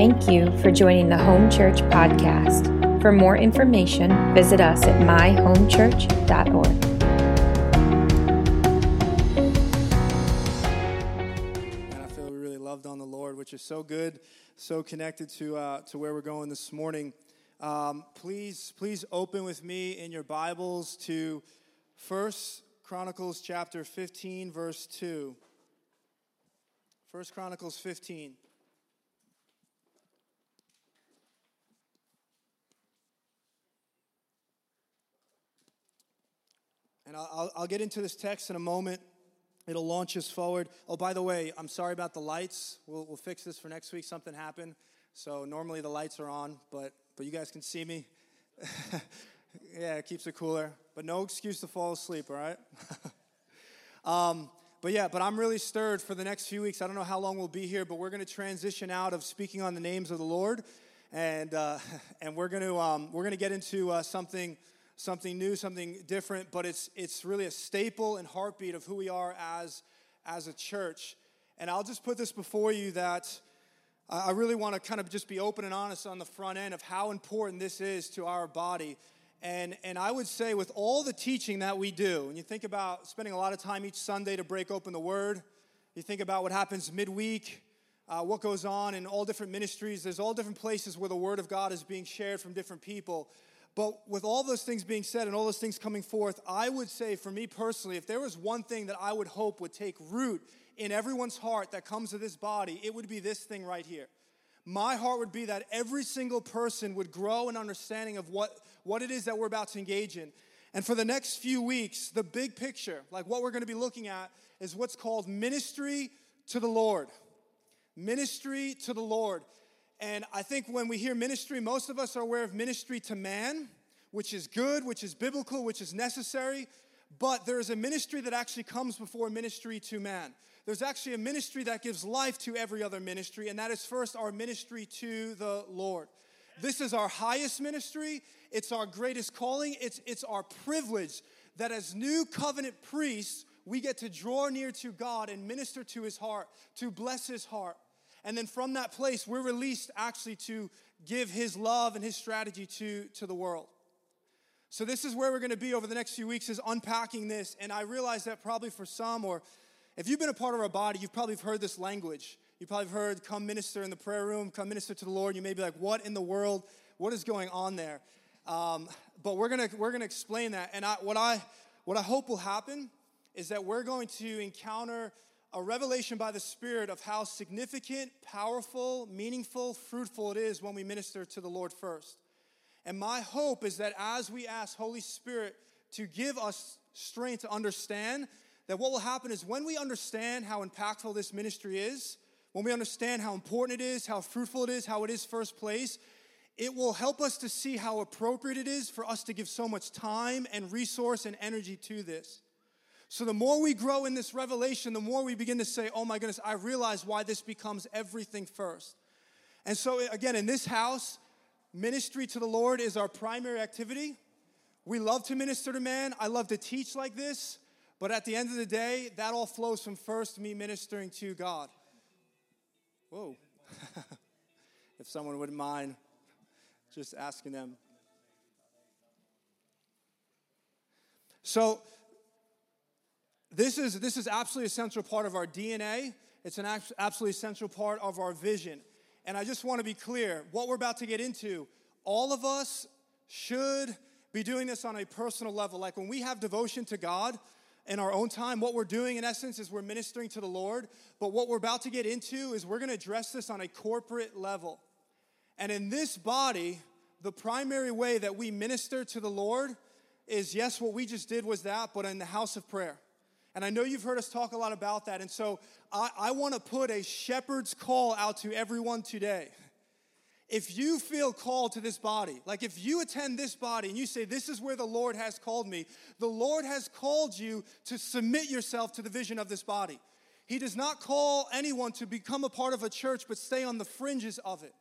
Thank you for joining the Home Church podcast. For more information, visit us at myhomechurch.org. And I feel we really loved on the Lord, which is so good, so connected to, uh, to where we're going this morning. Um, please, please open with me in your Bibles to First Chronicles chapter 15, verse 2. First Chronicles 15. And I'll, I'll get into this text in a moment. It'll launch us forward. Oh, by the way, I'm sorry about the lights. We'll, we'll fix this for next week. Something happened. So normally the lights are on, but, but you guys can see me. yeah, it keeps it cooler. But no excuse to fall asleep, all right? um, but yeah, but I'm really stirred for the next few weeks. I don't know how long we'll be here, but we're going to transition out of speaking on the names of the Lord, and uh, and we're going to um, we're going to get into uh, something something new, something different, but it's, it's really a staple and heartbeat of who we are as, as a church. And I'll just put this before you that I really want to kind of just be open and honest on the front end of how important this is to our body. And, and I would say, with all the teaching that we do, and you think about spending a lot of time each Sunday to break open the Word, you think about what happens midweek, uh, what goes on in all different ministries, there's all different places where the Word of God is being shared from different people. But with all those things being said and all those things coming forth, I would say for me personally, if there was one thing that I would hope would take root in everyone's heart that comes to this body, it would be this thing right here. My heart would be that every single person would grow an understanding of what, what it is that we're about to engage in. And for the next few weeks, the big picture, like what we're going to be looking at, is what's called ministry to the Lord. Ministry to the Lord. And I think when we hear ministry, most of us are aware of ministry to man, which is good, which is biblical, which is necessary. But there is a ministry that actually comes before ministry to man. There's actually a ministry that gives life to every other ministry, and that is first our ministry to the Lord. This is our highest ministry, it's our greatest calling, it's, it's our privilege that as new covenant priests, we get to draw near to God and minister to his heart, to bless his heart. And then from that place, we're released actually to give his love and his strategy to, to the world. So this is where we're going to be over the next few weeks is unpacking this. And I realize that probably for some, or if you've been a part of our body, you've probably heard this language. You've probably heard, come minister in the prayer room, come minister to the Lord. You may be like, what in the world? What is going on there? Um, but we're gonna we're gonna explain that. And I, what I what I hope will happen is that we're going to encounter a revelation by the Spirit of how significant, powerful, meaningful, fruitful it is when we minister to the Lord first. And my hope is that as we ask Holy Spirit to give us strength to understand, that what will happen is when we understand how impactful this ministry is, when we understand how important it is, how fruitful it is, how it is first place, it will help us to see how appropriate it is for us to give so much time and resource and energy to this. So, the more we grow in this revelation, the more we begin to say, Oh my goodness, I realize why this becomes everything first. And so, again, in this house, ministry to the Lord is our primary activity. We love to minister to man. I love to teach like this. But at the end of the day, that all flows from first me ministering to God. Whoa. if someone wouldn't mind just asking them. So, this is, this is absolutely a central part of our DNA. It's an absolutely essential part of our vision. And I just want to be clear what we're about to get into, all of us should be doing this on a personal level. Like when we have devotion to God in our own time, what we're doing in essence is we're ministering to the Lord. But what we're about to get into is we're going to address this on a corporate level. And in this body, the primary way that we minister to the Lord is yes, what we just did was that, but in the house of prayer. And I know you've heard us talk a lot about that. And so I, I want to put a shepherd's call out to everyone today. If you feel called to this body, like if you attend this body and you say, This is where the Lord has called me, the Lord has called you to submit yourself to the vision of this body. He does not call anyone to become a part of a church but stay on the fringes of it.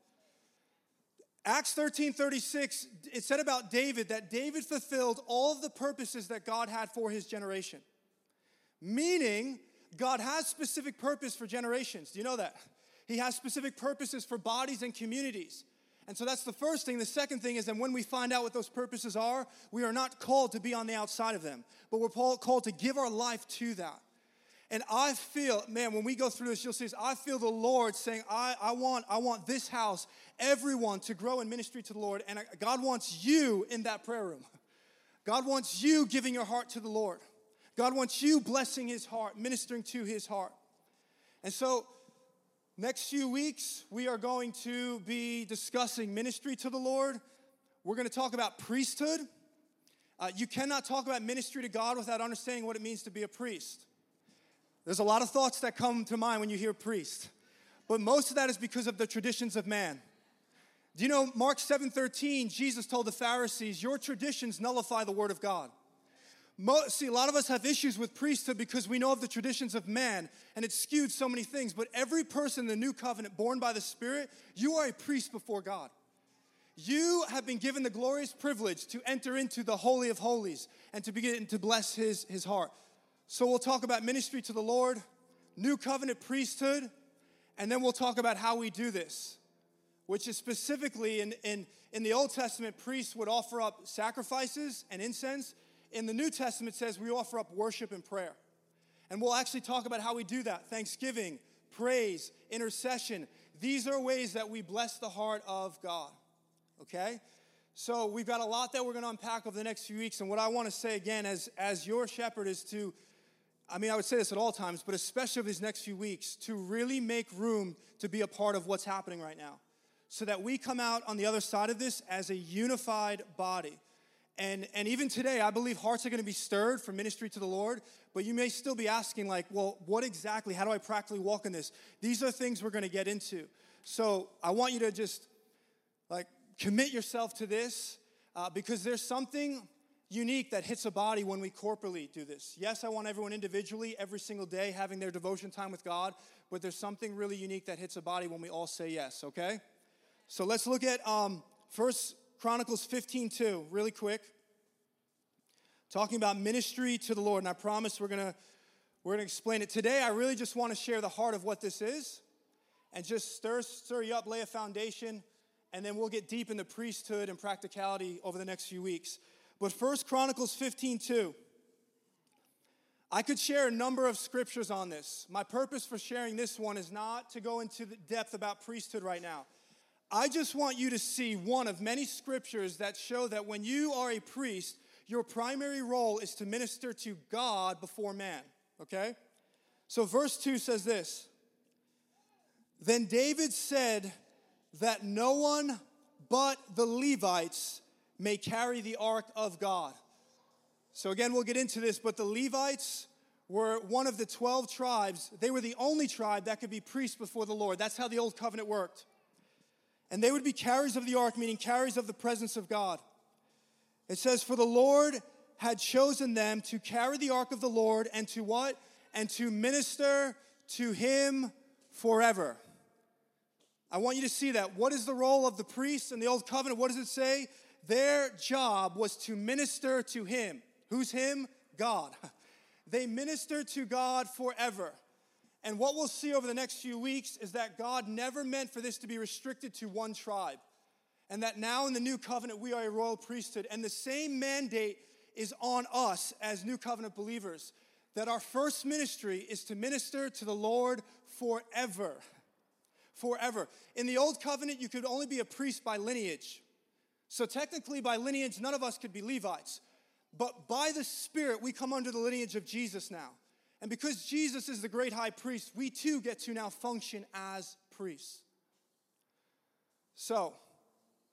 Acts 13 36, it said about David that David fulfilled all of the purposes that God had for his generation. Meaning, God has specific purpose for generations. Do you know that? He has specific purposes for bodies and communities. And so that's the first thing. The second thing is that when we find out what those purposes are, we are not called to be on the outside of them, but we're called to give our life to that. And I feel, man, when we go through this, you'll see this. I feel the Lord saying, I, I, want, I want this house, everyone to grow in ministry to the Lord. And God wants you in that prayer room. God wants you giving your heart to the Lord. God wants you blessing his heart, ministering to his heart. And so, next few weeks, we are going to be discussing ministry to the Lord. We're going to talk about priesthood. Uh, you cannot talk about ministry to God without understanding what it means to be a priest. There's a lot of thoughts that come to mind when you hear priest, but most of that is because of the traditions of man. Do you know Mark 7:13, Jesus told the Pharisees, "Your traditions nullify the word of God." See, a lot of us have issues with priesthood because we know of the traditions of man and it's skewed so many things. But every person in the new covenant born by the Spirit, you are a priest before God. You have been given the glorious privilege to enter into the Holy of Holies and to begin to bless his, his heart. So we'll talk about ministry to the Lord, new covenant priesthood, and then we'll talk about how we do this, which is specifically in, in, in the Old Testament, priests would offer up sacrifices and incense. In the New Testament, says we offer up worship and prayer. And we'll actually talk about how we do that thanksgiving, praise, intercession. These are ways that we bless the heart of God. Okay? So we've got a lot that we're going to unpack over the next few weeks. And what I want to say again, as, as your shepherd, is to I mean, I would say this at all times, but especially over these next few weeks, to really make room to be a part of what's happening right now. So that we come out on the other side of this as a unified body. And, and even today, I believe hearts are going to be stirred for ministry to the Lord, but you may still be asking, like, well, what exactly, how do I practically walk in this? These are things we're going to get into. So I want you to just, like, commit yourself to this uh, because there's something unique that hits a body when we corporately do this. Yes, I want everyone individually every single day having their devotion time with God, but there's something really unique that hits a body when we all say yes, okay? So let's look at um, First Chronicles 15 2, really quick. Talking about ministry to the Lord, and I promise we're gonna we're gonna explain it. Today, I really just want to share the heart of what this is and just stir, stir you up, lay a foundation, and then we'll get deep into priesthood and practicality over the next few weeks. But First Chronicles 15 2. I could share a number of scriptures on this. My purpose for sharing this one is not to go into depth about priesthood right now. I just want you to see one of many scriptures that show that when you are a priest, your primary role is to minister to God before man, okay? So, verse 2 says this Then David said that no one but the Levites may carry the ark of God. So, again, we'll get into this, but the Levites were one of the 12 tribes. They were the only tribe that could be priests before the Lord. That's how the old covenant worked. And they would be carriers of the ark, meaning carriers of the presence of God. It says, For the Lord had chosen them to carry the ark of the Lord and to what? And to minister to him forever. I want you to see that. What is the role of the priests in the old covenant? What does it say? Their job was to minister to Him. Who's Him? God. They minister to God forever. And what we'll see over the next few weeks is that God never meant for this to be restricted to one tribe. And that now in the new covenant, we are a royal priesthood. And the same mandate is on us as new covenant believers that our first ministry is to minister to the Lord forever. Forever. In the old covenant, you could only be a priest by lineage. So technically, by lineage, none of us could be Levites. But by the Spirit, we come under the lineage of Jesus now. And because Jesus is the great high priest, we too get to now function as priests. So,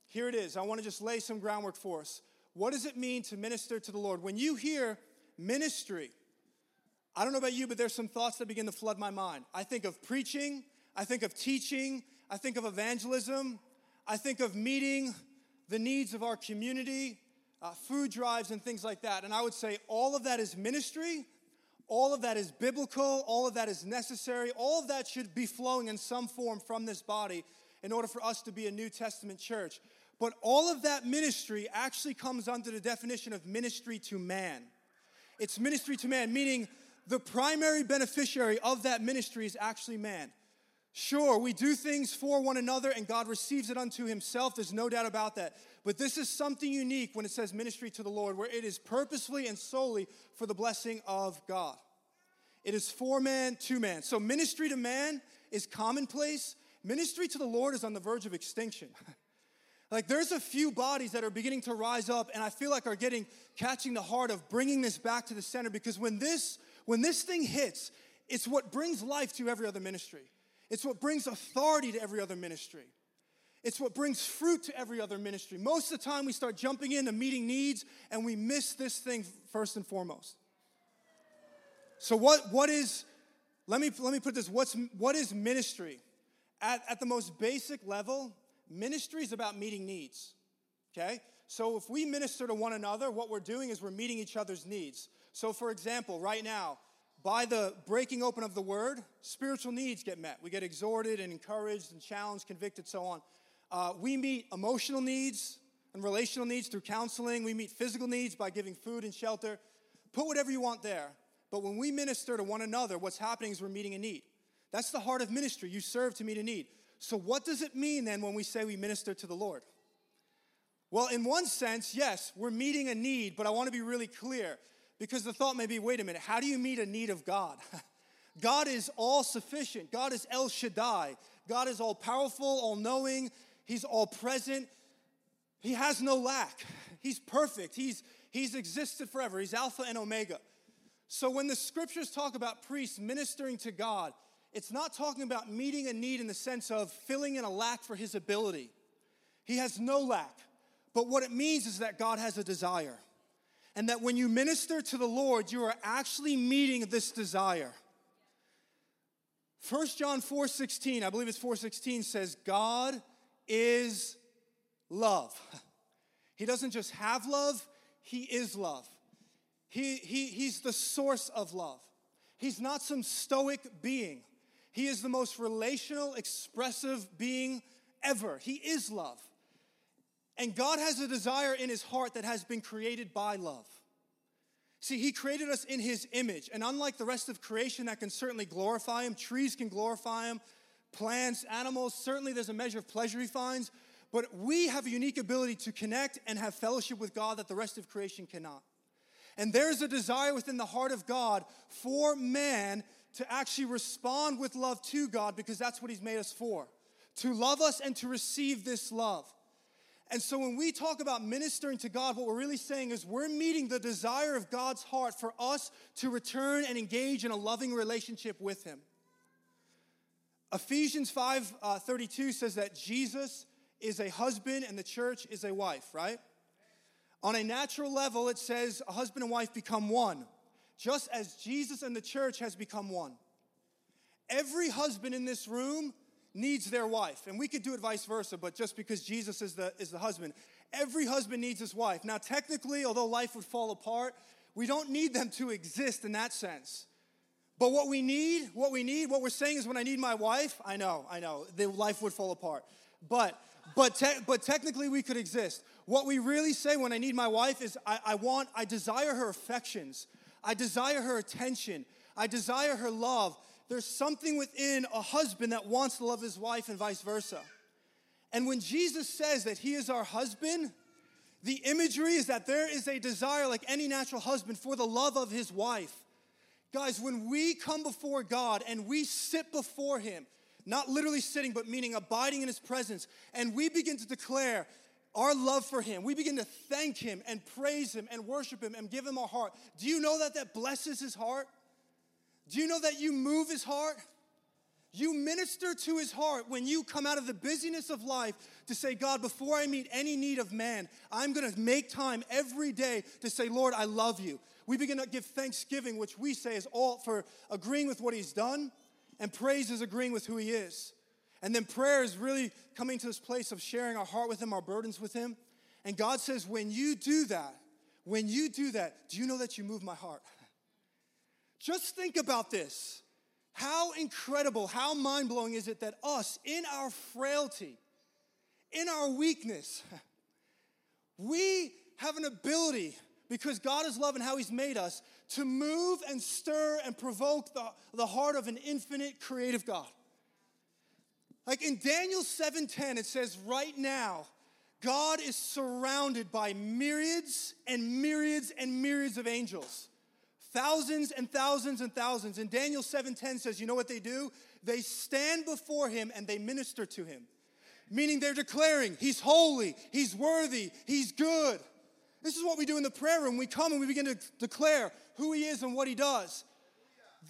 here it is. I want to just lay some groundwork for us. What does it mean to minister to the Lord? When you hear ministry, I don't know about you, but there's some thoughts that begin to flood my mind. I think of preaching, I think of teaching, I think of evangelism, I think of meeting the needs of our community, uh, food drives, and things like that. And I would say all of that is ministry, all of that is biblical, all of that is necessary, all of that should be flowing in some form from this body in order for us to be a New Testament church. But all of that ministry actually comes under the definition of ministry to man. It's ministry to man, meaning the primary beneficiary of that ministry is actually man. Sure, we do things for one another and God receives it unto himself. There's no doubt about that. But this is something unique when it says ministry to the Lord, where it is purposefully and solely for the blessing of God. It is for man to man. So ministry to man is commonplace. Ministry to the Lord is on the verge of extinction. like there's a few bodies that are beginning to rise up and I feel like are getting catching the heart of bringing this back to the center because when this when this thing hits, it's what brings life to every other ministry. It's what brings authority to every other ministry. It's what brings fruit to every other ministry. Most of the time, we start jumping into meeting needs and we miss this thing first and foremost. So, what, what is, let me, let me put this, what's, what is ministry? At, at the most basic level, ministry is about meeting needs, okay? So, if we minister to one another, what we're doing is we're meeting each other's needs. So, for example, right now, by the breaking open of the word, spiritual needs get met. We get exhorted and encouraged and challenged, convicted, so on. Uh, we meet emotional needs and relational needs through counseling. We meet physical needs by giving food and shelter. Put whatever you want there. But when we minister to one another, what's happening is we're meeting a need. That's the heart of ministry. You serve to meet a need. So, what does it mean then when we say we minister to the Lord? Well, in one sense, yes, we're meeting a need, but I want to be really clear. Because the thought may be wait a minute, how do you meet a need of God? God is all sufficient. God is El Shaddai. God is all powerful, all knowing. He's all present. He has no lack. He's perfect. He's, he's existed forever. He's Alpha and Omega. So when the scriptures talk about priests ministering to God, it's not talking about meeting a need in the sense of filling in a lack for his ability. He has no lack. But what it means is that God has a desire and that when you minister to the Lord, you are actually meeting this desire. 1 John 4:16, I believe it's 4:16 says God is love. He doesn't just have love, he is love. He, he, he's the source of love. He's not some stoic being. He is the most relational, expressive being ever. He is love. And God has a desire in his heart that has been created by love. See, he created us in his image. And unlike the rest of creation that can certainly glorify him, trees can glorify him, plants, animals, certainly there's a measure of pleasure he finds. But we have a unique ability to connect and have fellowship with God that the rest of creation cannot. And there's a desire within the heart of God for man to actually respond with love to God because that's what he's made us for to love us and to receive this love. And so when we talk about ministering to God, what we're really saying is we're meeting the desire of God's heart for us to return and engage in a loving relationship with Him. Ephesians 5 uh, 32 says that Jesus is a husband and the church is a wife, right? On a natural level, it says a husband and wife become one, just as Jesus and the church has become one. Every husband in this room needs their wife. And we could do it vice versa, but just because Jesus is the, is the husband, every husband needs his wife. Now, technically, although life would fall apart, we don't need them to exist in that sense. But what we need, what we need, what we're saying is when I need my wife, I know, I know, the life would fall apart. But but te- but technically we could exist. What we really say when I need my wife is I, I want, I desire her affections, I desire her attention, I desire her love, there's something within a husband that wants to love his wife and vice versa. And when Jesus says that he is our husband, the imagery is that there is a desire, like any natural husband, for the love of his wife. Guys, when we come before God and we sit before him, not literally sitting, but meaning abiding in his presence, and we begin to declare our love for him, we begin to thank him and praise him and worship him and give him our heart. Do you know that that blesses his heart? Do you know that you move his heart? You minister to his heart when you come out of the busyness of life to say, God, before I meet any need of man, I'm gonna make time every day to say, Lord, I love you. We begin to give thanksgiving, which we say is all for agreeing with what he's done, and praise is agreeing with who he is. And then prayer is really coming to this place of sharing our heart with him, our burdens with him. And God says, when you do that, when you do that, do you know that you move my heart? Just think about this. How incredible, how mind blowing is it that us, in our frailty, in our weakness, we have an ability, because God is love and how He's made us, to move and stir and provoke the, the heart of an infinite creative God. Like in Daniel 7:10 it says right now God is surrounded by myriads and myriads and myriads of angels. Thousands and thousands and thousands. And Daniel 7:10 says, you know what they do? They stand before him and they minister to him. Meaning they're declaring, He's holy, He's worthy, He's good. This is what we do in the prayer room. We come and we begin to declare who He is and what He does.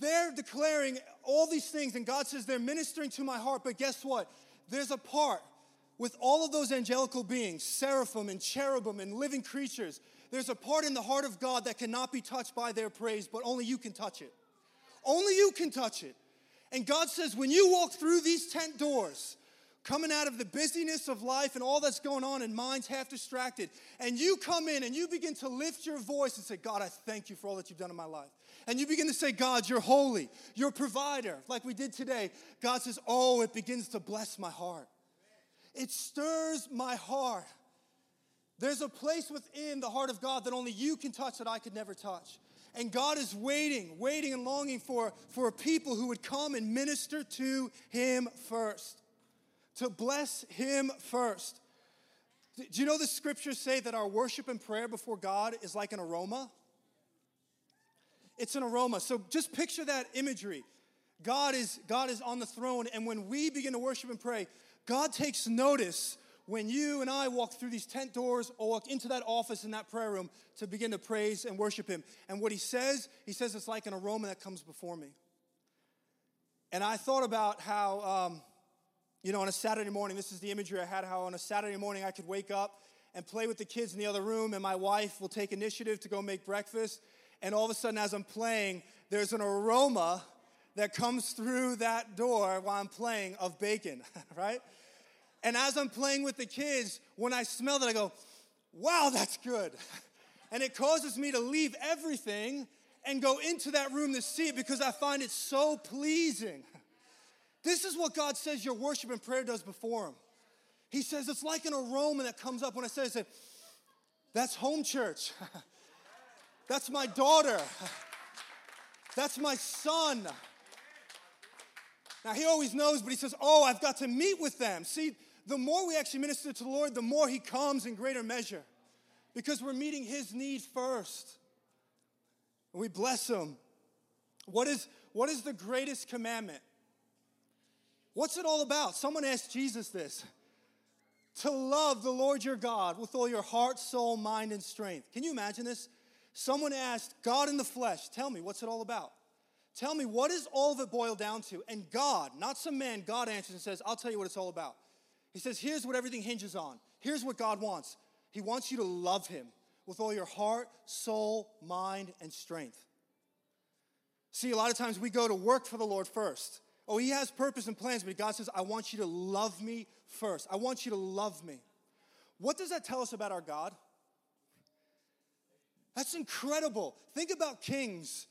They're declaring all these things, and God says they're ministering to my heart. But guess what? There's a part with all of those angelical beings, seraphim and cherubim and living creatures. There's a part in the heart of God that cannot be touched by their praise, but only you can touch it. Only you can touch it. And God says, when you walk through these tent doors, coming out of the busyness of life and all that's going on, and minds half distracted, and you come in and you begin to lift your voice and say, God, I thank you for all that you've done in my life. And you begin to say, God, you're holy, you're provider, like we did today. God says, Oh, it begins to bless my heart. It stirs my heart. There's a place within the heart of God that only you can touch that I could never touch. And God is waiting, waiting and longing for, for a people who would come and minister to Him first, to bless Him first. Do you know the scriptures say that our worship and prayer before God is like an aroma? It's an aroma. So just picture that imagery. God is, God is on the throne, and when we begin to worship and pray, God takes notice when you and I walk through these tent doors or walk into that office in that prayer room to begin to praise and worship Him. And what He says, He says it's like an aroma that comes before me. And I thought about how, um, you know, on a Saturday morning, this is the imagery I had, how on a Saturday morning I could wake up and play with the kids in the other room, and my wife will take initiative to go make breakfast. And all of a sudden, as I'm playing, there's an aroma that comes through that door while I'm playing of bacon, right? And as I'm playing with the kids, when I smell it, I go, wow, that's good. And it causes me to leave everything and go into that room to see it because I find it so pleasing. This is what God says your worship and prayer does before Him. He says it's like an aroma that comes up when I say, I say that's home church. that's my daughter. That's my son. Now, he always knows, but he says, Oh, I've got to meet with them. See, the more we actually minister to the Lord, the more he comes in greater measure because we're meeting his need first. We bless him. What is, what is the greatest commandment? What's it all about? Someone asked Jesus this to love the Lord your God with all your heart, soul, mind, and strength. Can you imagine this? Someone asked, God in the flesh, tell me, what's it all about? Tell me, what is all of it boiled down to? And God, not some man, God answers and says, I'll tell you what it's all about. He says, here's what everything hinges on. Here's what God wants. He wants you to love Him with all your heart, soul, mind, and strength. See, a lot of times we go to work for the Lord first. Oh, He has purpose and plans, but God says, I want you to love me first. I want you to love me. What does that tell us about our God? That's incredible. Think about kings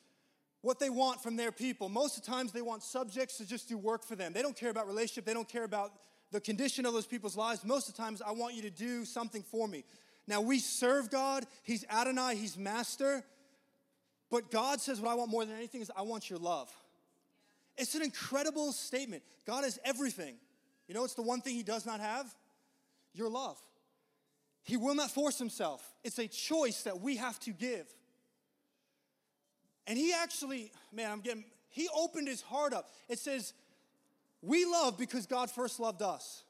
what they want from their people. Most of the times they want subjects to just do work for them. They don't care about relationship, they don't care about the condition of those people's lives. Most of the times I want you to do something for me. Now we serve God, He's Adonai, He's Master. But God says, What I want more than anything is I want your love. It's an incredible statement. God is everything. You know, it's the one thing He does not have your love. He will not force Himself, it's a choice that we have to give. And he actually, man, I'm getting, he opened his heart up. It says, we love because God first loved us,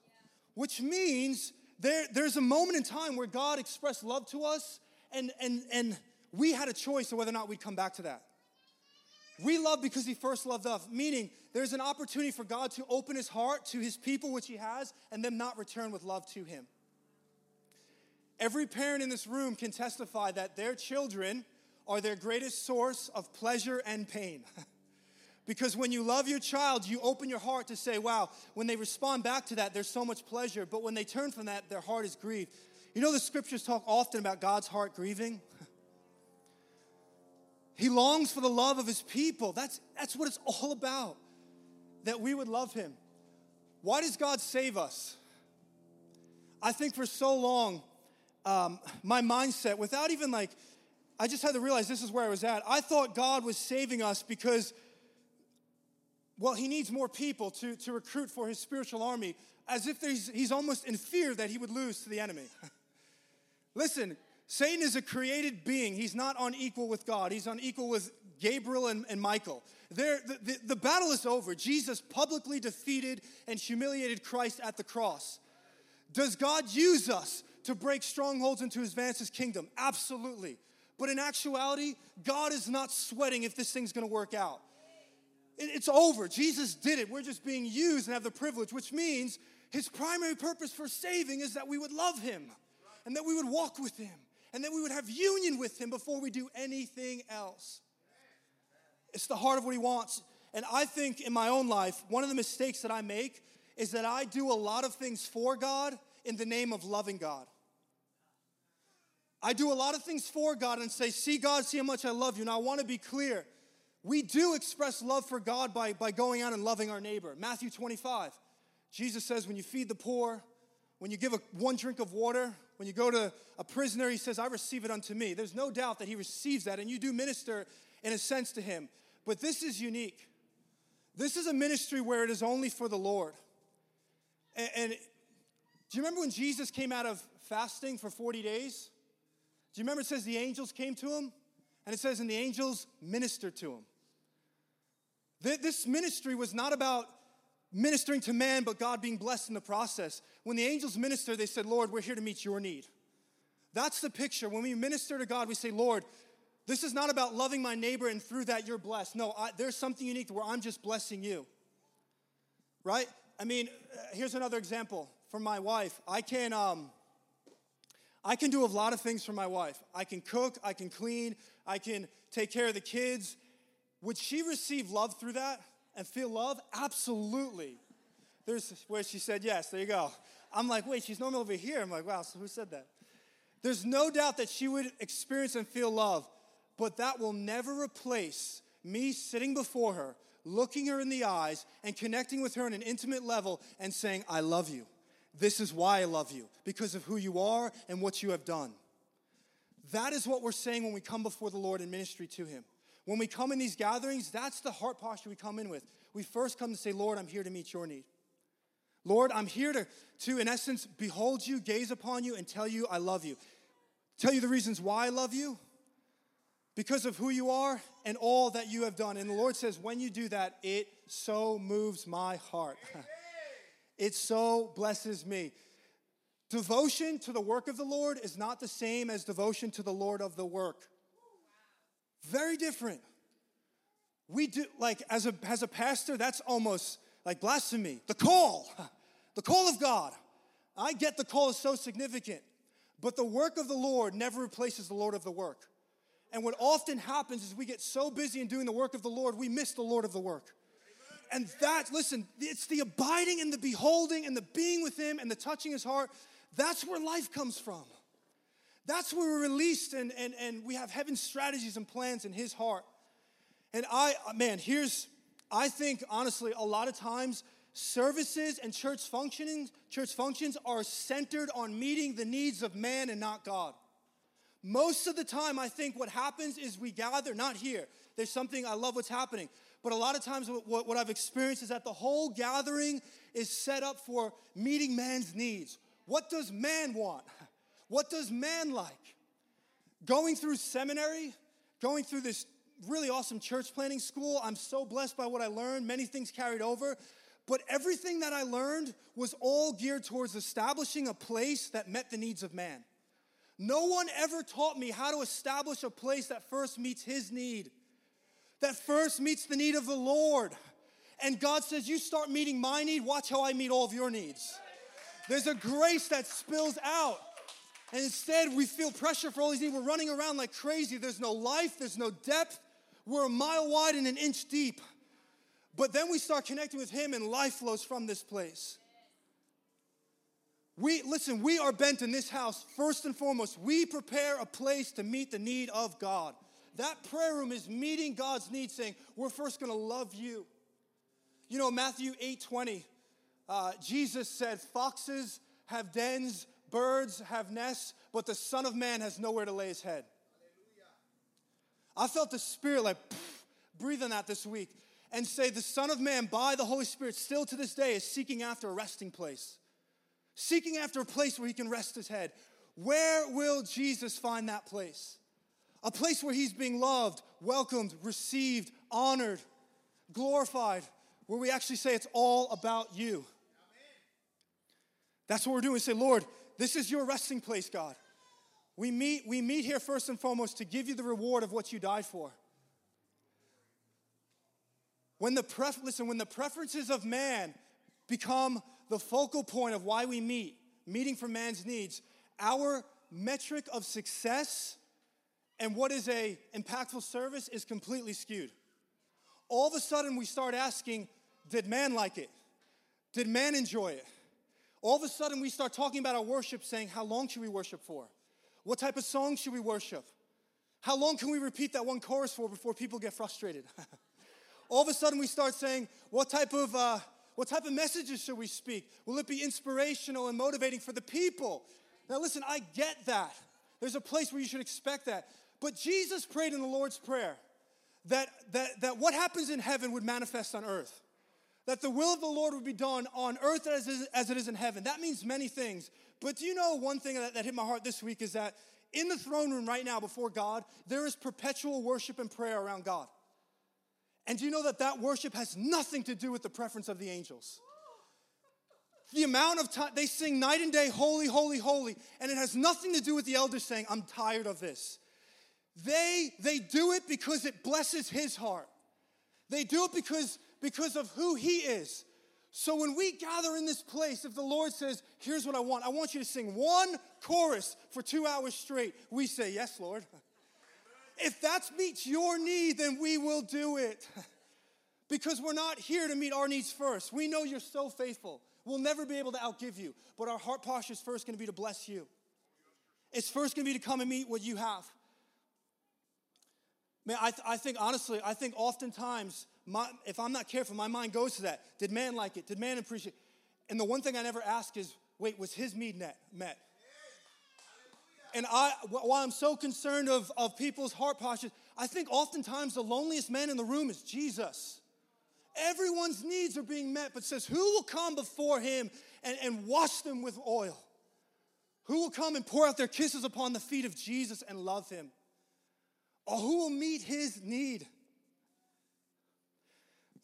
which means there, there's a moment in time where God expressed love to us, and, and, and we had a choice of whether or not we'd come back to that. We love because he first loved us, meaning there's an opportunity for God to open his heart to his people, which he has, and them not return with love to him. Every parent in this room can testify that their children are their greatest source of pleasure and pain. because when you love your child, you open your heart to say, wow, when they respond back to that, there's so much pleasure. But when they turn from that, their heart is grieved. You know, the scriptures talk often about God's heart grieving. He longs for the love of his people. That's, that's what it's all about, that we would love him. Why does God save us? I think for so long, um, my mindset, without even like I just had to realize this is where I was at. I thought God was saving us because well, he needs more people to, to recruit for his spiritual army, as if he's almost in fear that he would lose to the enemy. Listen, Satan is a created being. He's not unequal with God, he's unequal with Gabriel and, and Michael. The, the, the battle is over. Jesus publicly defeated and humiliated Christ at the cross. Does God use us to break strongholds and to advance his kingdom? Absolutely. But in actuality, God is not sweating if this thing's gonna work out. It's over. Jesus did it. We're just being used and have the privilege, which means his primary purpose for saving is that we would love him and that we would walk with him and that we would have union with him before we do anything else. It's the heart of what he wants. And I think in my own life, one of the mistakes that I make is that I do a lot of things for God in the name of loving God. I do a lot of things for God and say, See, God, see how much I love you. And I want to be clear. We do express love for God by, by going out and loving our neighbor. Matthew 25. Jesus says, when you feed the poor, when you give a, one drink of water, when you go to a prisoner, he says, I receive it unto me. There's no doubt that he receives that, and you do minister in a sense to him. But this is unique. This is a ministry where it is only for the Lord. And, and do you remember when Jesus came out of fasting for 40 days? Do you remember it says the angels came to him? And it says, and the angels ministered to him. This ministry was not about ministering to man, but God being blessed in the process. When the angels minister, they said, Lord, we're here to meet your need. That's the picture. When we minister to God, we say, Lord, this is not about loving my neighbor and through that you're blessed. No, I, there's something unique where I'm just blessing you. Right? I mean, uh, here's another example from my wife. I can, um, I can do a lot of things for my wife. I can cook, I can clean, I can take care of the kids. Would she receive love through that and feel love? Absolutely. There's where she said yes. There you go. I'm like, wait, she's normally over here. I'm like, wow, so who said that? There's no doubt that she would experience and feel love, but that will never replace me sitting before her, looking her in the eyes, and connecting with her on an intimate level and saying, I love you. This is why I love you, because of who you are and what you have done. That is what we're saying when we come before the Lord in ministry to Him. When we come in these gatherings, that's the heart posture we come in with. We first come to say, Lord, I'm here to meet your need. Lord, I'm here to, to, in essence, behold you, gaze upon you, and tell you I love you. Tell you the reasons why I love you, because of who you are and all that you have done. And the Lord says, when you do that, it so moves my heart. it so blesses me. Devotion to the work of the Lord is not the same as devotion to the Lord of the work. Very different. We do, like, as a, as a pastor, that's almost like blasphemy. The call, the call of God. I get the call is so significant, but the work of the Lord never replaces the Lord of the work. And what often happens is we get so busy in doing the work of the Lord, we miss the Lord of the work. And that, listen, it's the abiding and the beholding and the being with Him and the touching His heart. That's where life comes from. That's where we're released and, and, and we have heaven's strategies and plans in His heart. And I, uh, man, here's, I think honestly, a lot of times services and church functioning, church functions are centered on meeting the needs of man and not God. Most of the time, I think what happens is we gather, not here. There's something, I love what's happening. But a lot of times, what, what I've experienced is that the whole gathering is set up for meeting man's needs. What does man want? What does man like? Going through seminary, going through this really awesome church planning school, I'm so blessed by what I learned. Many things carried over. But everything that I learned was all geared towards establishing a place that met the needs of man. No one ever taught me how to establish a place that first meets his need, that first meets the need of the Lord. And God says, You start meeting my need, watch how I meet all of your needs. There's a grace that spills out. And instead, we feel pressure for all these needs. We're running around like crazy. There's no life, there's no depth. We're a mile wide and an inch deep. But then we start connecting with Him, and life flows from this place. We listen, we are bent in this house, first and foremost, we prepare a place to meet the need of God. That prayer room is meeting God's need, saying, We're first gonna love you. You know, Matthew 8 20, uh, Jesus said, Foxes have dens, birds have nests, but the Son of Man has nowhere to lay his head. I felt the Spirit like breathing that this week. and say, The Son of Man, by the Holy Spirit, still to this day is seeking after a resting place, seeking after a place where he can rest his head. Where will Jesus find that place? A place where he's being loved, welcomed, received, honored, glorified, where we actually say it's all about you. That's what we're doing. We say, Lord, this is your resting place, God. We meet, we meet here first and foremost to give you the reward of what you died for. When the pref- listen, when the preferences of man become the focal point of why we meet, meeting for man's needs, our metric of success and what is a impactful service is completely skewed. All of a sudden we start asking, did man like it? Did man enjoy it? All of a sudden we start talking about our worship saying, how long should we worship for? What type of song should we worship? How long can we repeat that one chorus for before people get frustrated? All of a sudden, we start saying, what type of uh, what type of messages should we speak? Will it be inspirational and motivating for the people? Now, listen, I get that. There's a place where you should expect that. But Jesus prayed in the Lord's Prayer that, that, that what happens in heaven would manifest on earth. That the will of the Lord would be done on earth as, as it is in heaven. That means many things. But do you know one thing that, that hit my heart this week is that in the throne room right now before God, there is perpetual worship and prayer around God. And do you know that that worship has nothing to do with the preference of the angels? The amount of time they sing night and day, holy, holy, holy, and it has nothing to do with the elders saying, I'm tired of this. They, they do it because it blesses his heart. They do it because, because of who he is. So when we gather in this place, if the Lord says, Here's what I want, I want you to sing one chorus for two hours straight, we say, Yes, Lord. If that meets your need, then we will do it. because we're not here to meet our needs first. We know you're so faithful. We'll never be able to outgive you, but our heart posture is first going to be to bless you. It's first going to be to come and meet what you have. Man, I, th- I think honestly, I think oftentimes, my, if I'm not careful, my mind goes to that. Did man like it? Did man appreciate it? And the one thing I never ask is, wait, was his need met? met? And I, while I'm so concerned of, of people's heart postures, I think oftentimes the loneliest man in the room is Jesus. Everyone's needs are being met, but says, Who will come before him and, and wash them with oil? Who will come and pour out their kisses upon the feet of Jesus and love him? Or who will meet his need?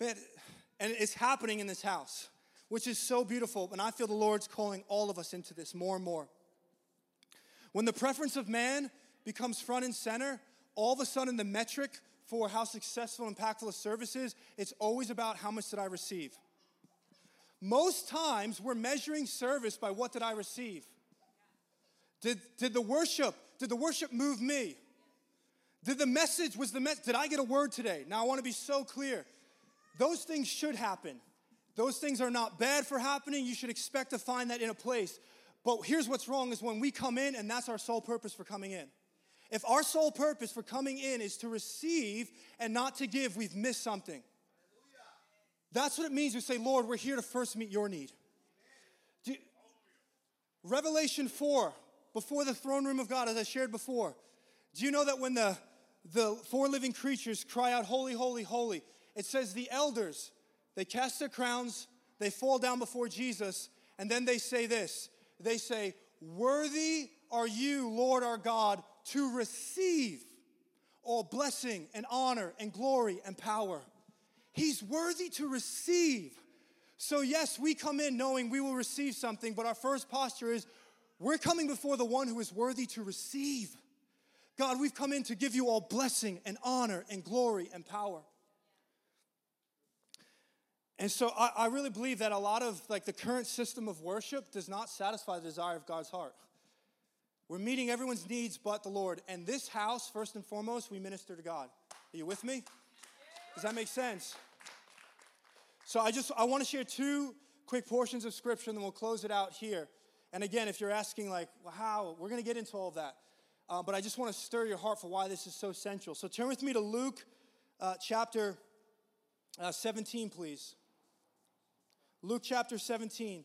Man, and it's happening in this house, which is so beautiful. And I feel the Lord's calling all of us into this more and more. When the preference of man becomes front and center, all of a sudden the metric for how successful and impactful a service is, it's always about how much did I receive. Most times we're measuring service by what did I receive? Did, did the worship, did the worship move me? Did the message, was the message, did I get a word today? Now I want to be so clear. Those things should happen. Those things are not bad for happening. You should expect to find that in a place. But here's what's wrong is when we come in and that's our sole purpose for coming in. If our sole purpose for coming in is to receive and not to give, we've missed something. That's what it means to say, Lord, we're here to first meet your need. Revelation 4, before the throne room of God, as I shared before, do you know that when the, the four living creatures cry out, Holy, holy, holy, it says the elders, they cast their crowns, they fall down before Jesus, and then they say this they say, Worthy are you, Lord our God, to receive all blessing and honor and glory and power. He's worthy to receive. So, yes, we come in knowing we will receive something, but our first posture is we're coming before the one who is worthy to receive. God, we've come in to give you all blessing and honor and glory and power. And so I, I, really believe that a lot of like the current system of worship does not satisfy the desire of God's heart. We're meeting everyone's needs but the Lord. And this house, first and foremost, we minister to God. Are you with me? Does that make sense? So I just I want to share two quick portions of scripture and then we'll close it out here. And again, if you're asking like, well, how, we're going to get into all of that. Uh, but I just want to stir your heart for why this is so central. So turn with me to Luke uh, chapter uh, 17, please. Luke chapter 17.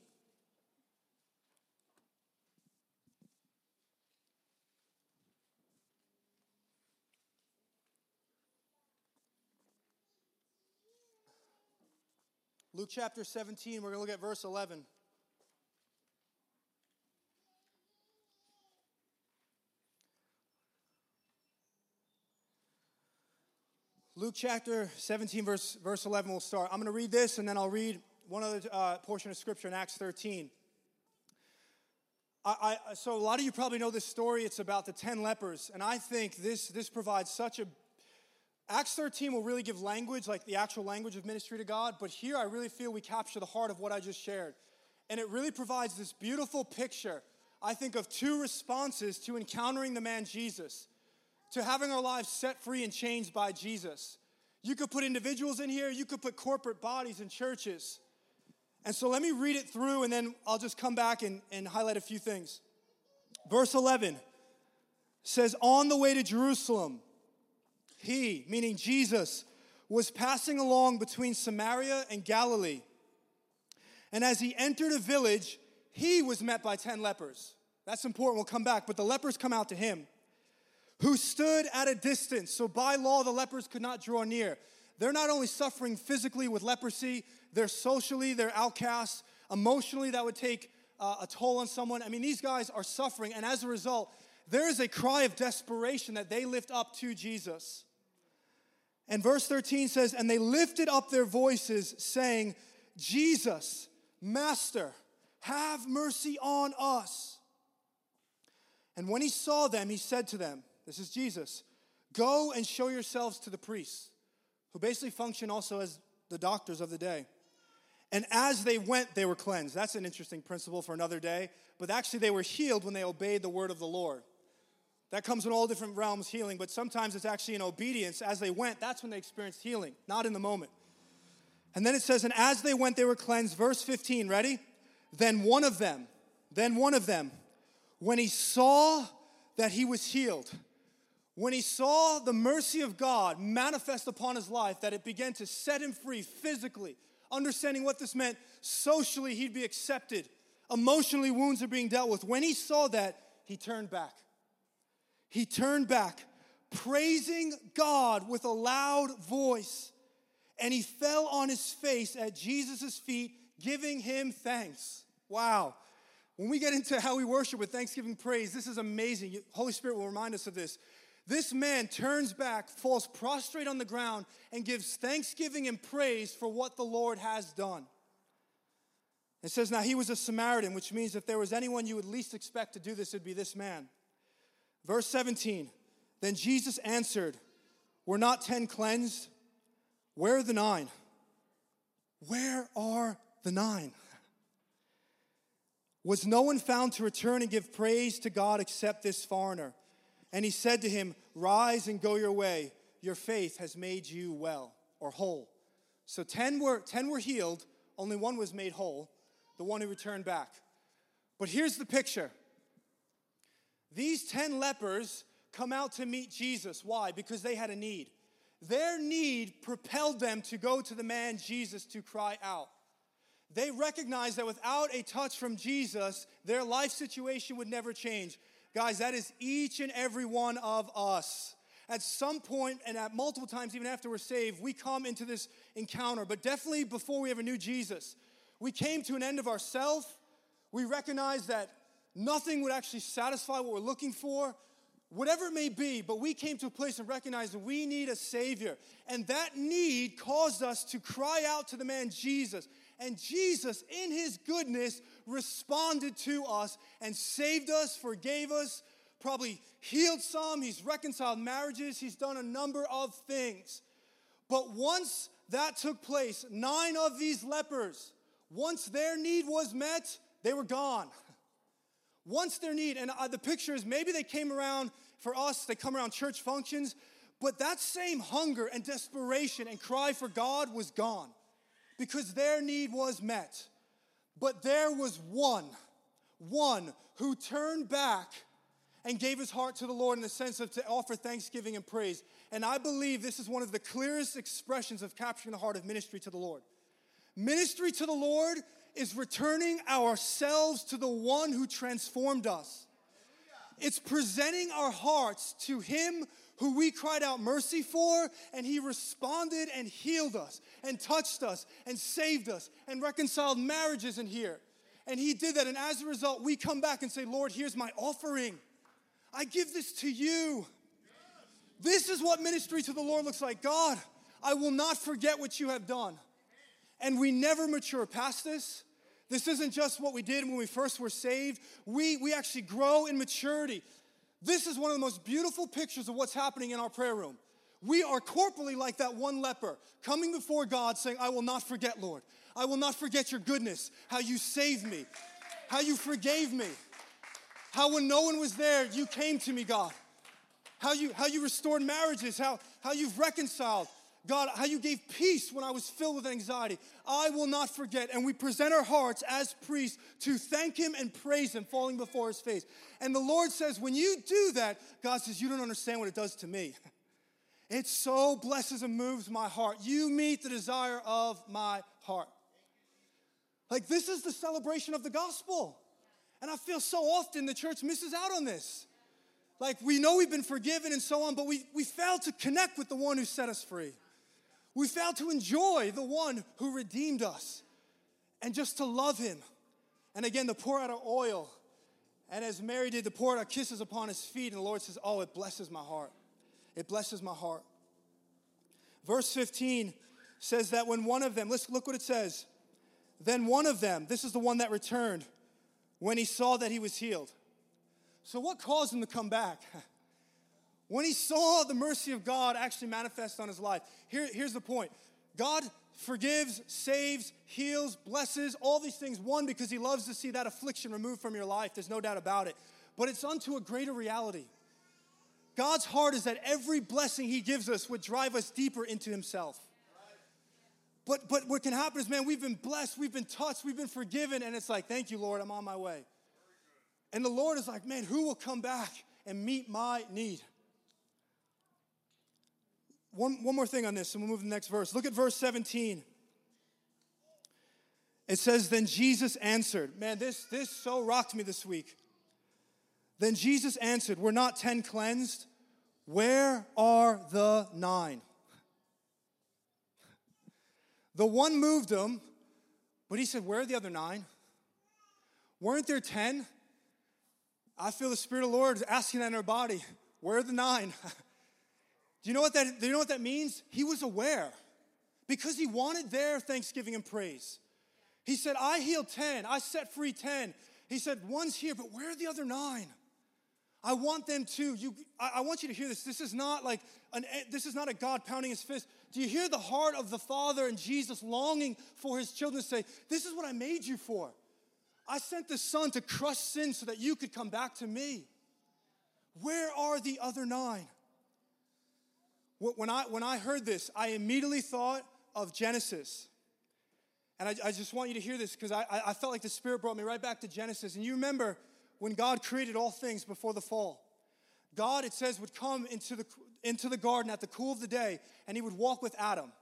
Luke chapter 17, we're going to look at verse 11. Luke chapter 17, verse, verse 11, we'll start. I'm going to read this and then I'll read one other uh, portion of scripture in Acts 13. I, I, so, a lot of you probably know this story. It's about the 10 lepers. And I think this, this provides such a. Acts 13 will really give language, like the actual language of ministry to God. But here, I really feel we capture the heart of what I just shared. And it really provides this beautiful picture, I think, of two responses to encountering the man Jesus to having our lives set free and changed by Jesus. You could put individuals in here, you could put corporate bodies and churches. And so let me read it through and then I'll just come back and, and highlight a few things. Verse 11 says, On the way to Jerusalem, he, meaning Jesus, was passing along between Samaria and Galilee. And as he entered a village, he was met by 10 lepers. That's important, we'll come back, but the lepers come out to him who stood at a distance. So by law, the lepers could not draw near. They're not only suffering physically with leprosy, they're socially, they're outcasts. Emotionally, that would take uh, a toll on someone. I mean, these guys are suffering, and as a result, there is a cry of desperation that they lift up to Jesus. And verse 13 says, And they lifted up their voices, saying, Jesus, Master, have mercy on us. And when he saw them, he said to them, this is Jesus. Go and show yourselves to the priests, who basically function also as the doctors of the day. And as they went, they were cleansed. That's an interesting principle for another day. But actually, they were healed when they obeyed the word of the Lord. That comes in all different realms, healing, but sometimes it's actually in obedience. As they went, that's when they experienced healing, not in the moment. And then it says, and as they went, they were cleansed. Verse 15, ready? Then one of them, then one of them, when he saw that he was healed, when he saw the mercy of God manifest upon his life, that it began to set him free physically, understanding what this meant, socially, he'd be accepted, emotionally, wounds are being dealt with. When he saw that, he turned back. He turned back, praising God with a loud voice, and he fell on his face at Jesus' feet, giving him thanks. Wow. When we get into how we worship with thanksgiving praise, this is amazing. Holy Spirit will remind us of this. This man turns back, falls prostrate on the ground, and gives thanksgiving and praise for what the Lord has done. It says, Now he was a Samaritan, which means if there was anyone you would least expect to do this, it'd be this man. Verse 17 Then Jesus answered, Were not ten cleansed? Where are the nine? Where are the nine? Was no one found to return and give praise to God except this foreigner? And he said to him, Rise and go your way. Your faith has made you well or whole. So 10 were, 10 were healed, only one was made whole, the one who returned back. But here's the picture these 10 lepers come out to meet Jesus. Why? Because they had a need. Their need propelled them to go to the man Jesus to cry out. They recognized that without a touch from Jesus, their life situation would never change. Guys, that is each and every one of us. At some point, and at multiple times, even after we're saved, we come into this encounter, but definitely before we ever knew Jesus, we came to an end of ourself. We recognized that nothing would actually satisfy what we're looking for, whatever it may be, but we came to a place and recognized that we need a Savior. And that need caused us to cry out to the man Jesus. And Jesus, in his goodness, responded to us and saved us, forgave us, probably healed some. He's reconciled marriages. He's done a number of things. But once that took place, nine of these lepers, once their need was met, they were gone. Once their need, and uh, the picture is maybe they came around for us, they come around church functions, but that same hunger and desperation and cry for God was gone because their need was met. But there was one, one who turned back and gave his heart to the Lord in the sense of to offer thanksgiving and praise. And I believe this is one of the clearest expressions of capturing the heart of ministry to the Lord. Ministry to the Lord is returning ourselves to the one who transformed us. It's presenting our hearts to him who we cried out mercy for, and he responded and healed us, and touched us, and saved us, and reconciled marriages in here. And he did that. And as a result, we come back and say, Lord, here's my offering. I give this to you. This is what ministry to the Lord looks like. God, I will not forget what you have done. And we never mature past this. This isn't just what we did when we first were saved. We, we actually grow in maturity. This is one of the most beautiful pictures of what's happening in our prayer room. We are corporally like that one leper, coming before God saying, I will not forget, Lord. I will not forget your goodness, how you saved me, how you forgave me, how when no one was there, you came to me, God. How you, how you restored marriages, how, how you've reconciled, God, how you gave peace when I was filled with anxiety. I will not forget. And we present our hearts as priests to thank Him and praise Him, falling before His face. And the Lord says, when you do that, God says, You don't understand what it does to me. It so blesses and moves my heart. You meet the desire of my heart. Like, this is the celebration of the gospel. And I feel so often the church misses out on this. Like, we know we've been forgiven and so on, but we, we fail to connect with the one who set us free. We fail to enjoy the one who redeemed us and just to love him. And again, to pour out our oil. And as Mary did, to pour out our kisses upon his feet. And the Lord says, Oh, it blesses my heart. It blesses my heart. Verse 15 says that when one of them, let's look what it says. Then one of them, this is the one that returned, when he saw that he was healed. So, what caused him to come back? When he saw the mercy of God actually manifest on his life, here, here's the point God forgives, saves, heals, blesses, all these things. One, because he loves to see that affliction removed from your life. There's no doubt about it. But it's unto a greater reality. God's heart is that every blessing he gives us would drive us deeper into himself. But, but what can happen is, man, we've been blessed, we've been touched, we've been forgiven, and it's like, thank you, Lord, I'm on my way. And the Lord is like, man, who will come back and meet my need? One, one more thing on this, and we'll move to the next verse. Look at verse 17. It says, Then Jesus answered. Man, this, this so rocked me this week. Then Jesus answered, We're not 10 cleansed. Where are the nine? The one moved them, but he said, Where are the other nine? Weren't there 10? I feel the Spirit of the Lord asking that in our body. Where are the nine? Do you know what that, do you know what that means? He was aware because he wanted their thanksgiving and praise. He said, I healed 10, I set free 10. He said, One's here, but where are the other nine? I want them to. You, I, I want you to hear this. This is not like an, this is not a God pounding his fist. Do you hear the heart of the Father and Jesus longing for his children to say, This is what I made you for? I sent the Son to crush sin so that you could come back to me. Where are the other nine? When I, when I heard this, I immediately thought of Genesis. And I, I just want you to hear this because I, I felt like the Spirit brought me right back to Genesis. And you remember when God created all things before the fall. God, it says, would come into the, into the garden at the cool of the day and he would walk with Adam.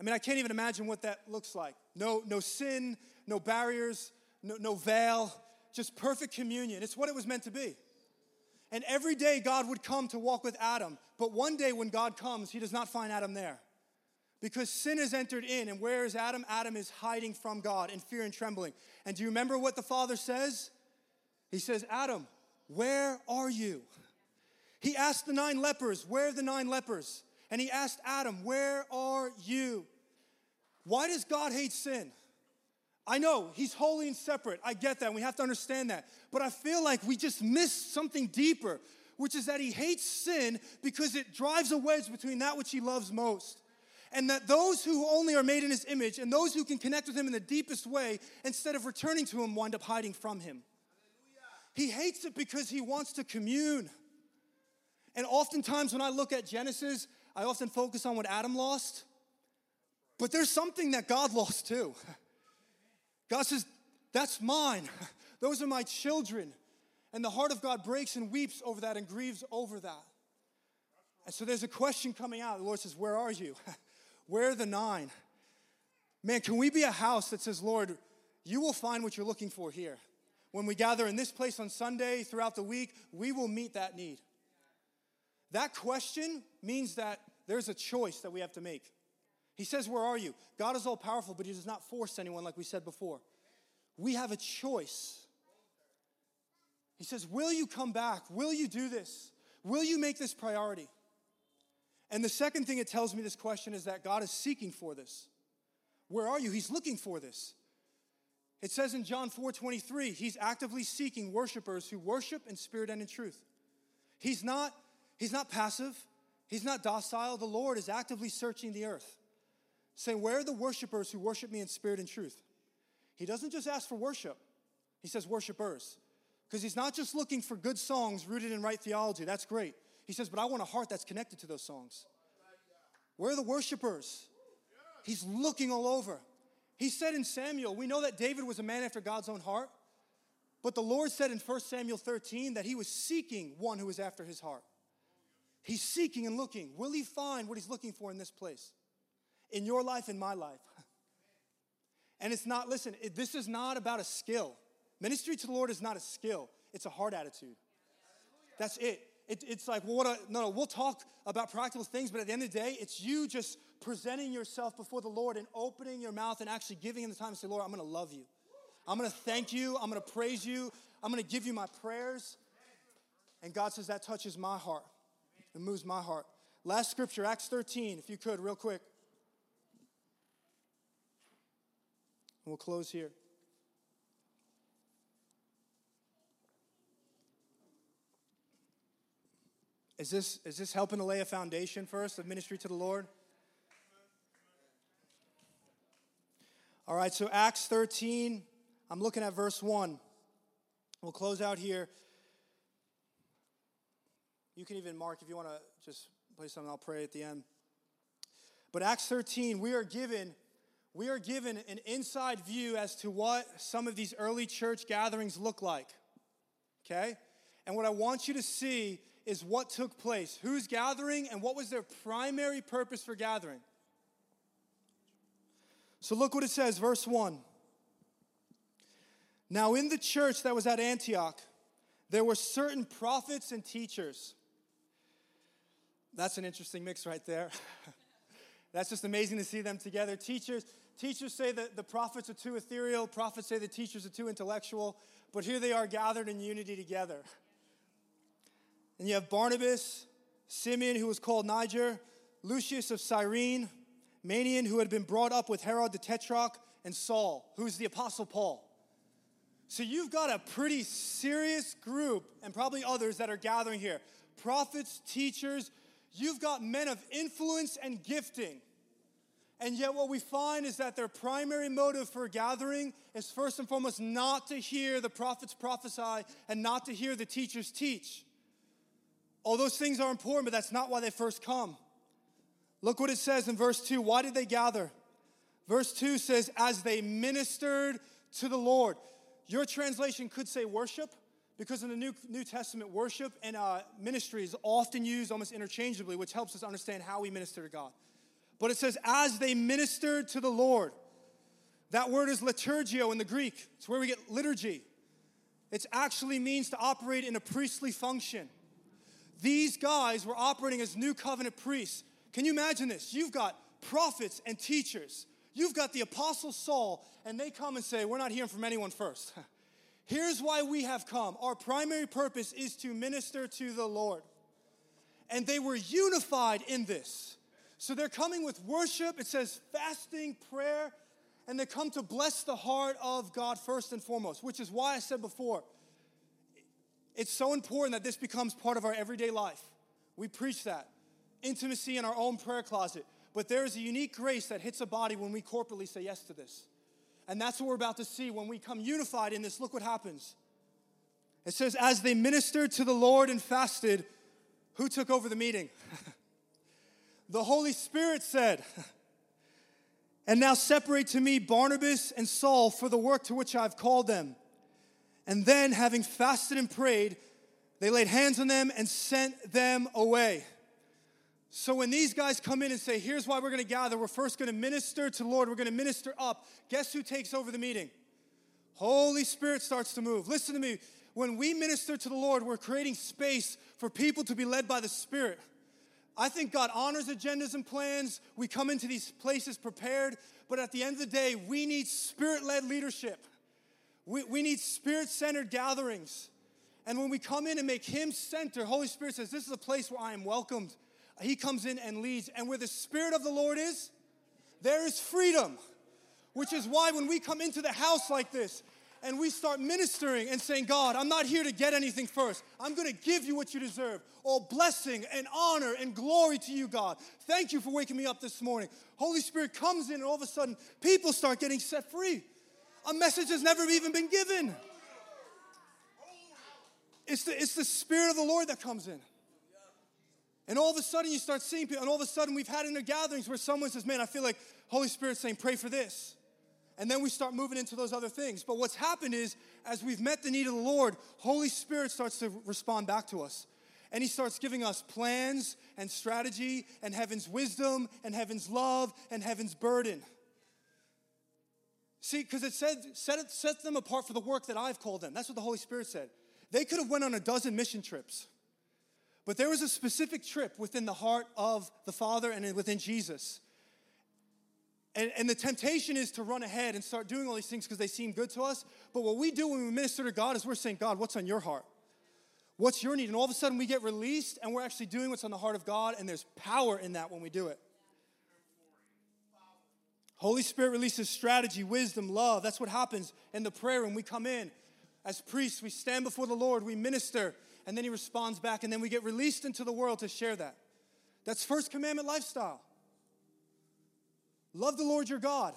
I mean, I can't even imagine what that looks like. No, no sin, no barriers, no, no veil, just perfect communion. It's what it was meant to be. And every day God would come to walk with Adam. But one day when God comes, he does not find Adam there. Because sin has entered in. And where is Adam? Adam is hiding from God in fear and trembling. And do you remember what the Father says? He says, Adam, where are you? He asked the nine lepers, Where are the nine lepers? And he asked Adam, Where are you? Why does God hate sin? I know he's holy and separate. I get that. And we have to understand that. But I feel like we just miss something deeper, which is that he hates sin because it drives a wedge between that which he loves most. And that those who only are made in his image and those who can connect with him in the deepest way, instead of returning to him, wind up hiding from him. He hates it because he wants to commune. And oftentimes when I look at Genesis, I often focus on what Adam lost. But there's something that God lost too. God says, That's mine. Those are my children. And the heart of God breaks and weeps over that and grieves over that. And so there's a question coming out. The Lord says, Where are you? Where are the nine? Man, can we be a house that says, Lord, you will find what you're looking for here? When we gather in this place on Sunday throughout the week, we will meet that need. That question means that there's a choice that we have to make. He says, Where are you? God is all powerful, but He does not force anyone, like we said before. We have a choice. He says, Will you come back? Will you do this? Will you make this priority? And the second thing it tells me this question is that God is seeking for this. Where are you? He's looking for this. It says in John 4 23, He's actively seeking worshipers who worship in spirit and in truth. He's not, he's not passive, He's not docile. The Lord is actively searching the earth, saying, Where are the worshipers who worship me in spirit and truth? He doesn't just ask for worship, He says worshipers. Because He's not just looking for good songs rooted in right theology. That's great. He says, But I want a heart that's connected to those songs. Where are the worshipers? He's looking all over. He said in Samuel, we know that David was a man after God's own heart, but the Lord said in 1 Samuel 13 that he was seeking one who was after his heart. He's seeking and looking. Will he find what he's looking for in this place? In your life, in my life. And it's not, listen, it, this is not about a skill. Ministry to the Lord is not a skill, it's a heart attitude. That's it. it it's like, well, what a, no, no, we'll talk about practical things, but at the end of the day, it's you just presenting yourself before the Lord and opening your mouth and actually giving Him the time to say, Lord, I'm gonna love you. I'm gonna thank you. I'm gonna praise you. I'm gonna give you my prayers. And God says, that touches my heart. It moves my heart. Last scripture, Acts 13, if you could, real quick. We'll close here. Is this, is this helping to lay a foundation first of ministry to the Lord? All right, so Acts 13, I'm looking at verse 1. We'll close out here. You can even mark if you want to just play something, I'll pray at the end. But Acts 13, we are given we are given an inside view as to what some of these early church gatherings look like. Okay? And what I want you to see is what took place. Who's gathering and what was their primary purpose for gathering? So look what it says, verse 1. Now, in the church that was at Antioch, there were certain prophets and teachers. That's an interesting mix right there. That's just amazing to see them together. Teachers, teachers say that the prophets are too ethereal, prophets say the teachers are too intellectual, but here they are gathered in unity together. And you have Barnabas, Simeon, who was called Niger, Lucius of Cyrene, Manaen, who had been brought up with Herod the Tetrarch, and Saul, who's the Apostle Paul. So you've got a pretty serious group, and probably others that are gathering here prophets, teachers. You've got men of influence and gifting. And yet, what we find is that their primary motive for gathering is first and foremost not to hear the prophets prophesy and not to hear the teachers teach. All those things are important, but that's not why they first come. Look what it says in verse 2. Why did they gather? Verse 2 says, as they ministered to the Lord. Your translation could say worship, because in the New, New Testament, worship and uh, ministry is often used almost interchangeably, which helps us understand how we minister to God. But it says, as they ministered to the Lord. That word is liturgio in the Greek. It's where we get liturgy. It actually means to operate in a priestly function. These guys were operating as new covenant priests. Can you imagine this? You've got prophets and teachers. You've got the apostle Saul, and they come and say, We're not hearing from anyone first. Here's why we have come. Our primary purpose is to minister to the Lord. And they were unified in this. So they're coming with worship, it says fasting, prayer, and they come to bless the heart of God first and foremost, which is why I said before, it's so important that this becomes part of our everyday life. We preach that intimacy in our own prayer closet. But there is a unique grace that hits a body when we corporately say yes to this. And that's what we're about to see. When we come unified in this, look what happens. It says, As they ministered to the Lord and fasted, who took over the meeting? the Holy Spirit said, And now separate to me Barnabas and Saul for the work to which I've called them. And then, having fasted and prayed, they laid hands on them and sent them away. So when these guys come in and say, here's why we're going to gather, we're first going to minister to the Lord, we're going to minister up. Guess who takes over the meeting? Holy Spirit starts to move. Listen to me. When we minister to the Lord, we're creating space for people to be led by the Spirit. I think God honors agendas and plans. We come into these places prepared, but at the end of the day, we need spirit led leadership. We, we need spirit centered gatherings. And when we come in and make Him center, Holy Spirit says, This is a place where I am welcomed. He comes in and leads. And where the Spirit of the Lord is, there is freedom. Which is why when we come into the house like this, and we start ministering and saying, God, I'm not here to get anything first. I'm going to give you what you deserve. All blessing and honor and glory to you, God. Thank you for waking me up this morning. Holy Spirit comes in, and all of a sudden, people start getting set free. A message has never even been given. It's the, it's the Spirit of the Lord that comes in. And all of a sudden, you start seeing people, and all of a sudden, we've had inner gatherings where someone says, Man, I feel like Holy Spirit saying, Pray for this. And then we start moving into those other things. But what's happened is, as we've met the need of the Lord, Holy Spirit starts to respond back to us. And He starts giving us plans and strategy and heaven's wisdom and heaven's love and heaven's burden. See, because it said, set, it, set them apart for the work that I've called them. That's what the Holy Spirit said. They could have went on a dozen mission trips. But there was a specific trip within the heart of the Father and within Jesus and, and the temptation is to run ahead and start doing all these things because they seem good to us. But what we do when we minister to God is we're saying, God, what's on your heart? What's your need? And all of a sudden we get released and we're actually doing what's on the heart of God, and there's power in that when we do it. Holy Spirit releases strategy, wisdom, love. That's what happens in the prayer when we come in. As priests, we stand before the Lord, we minister, and then He responds back, and then we get released into the world to share that. That's first commandment lifestyle. Love the Lord your God,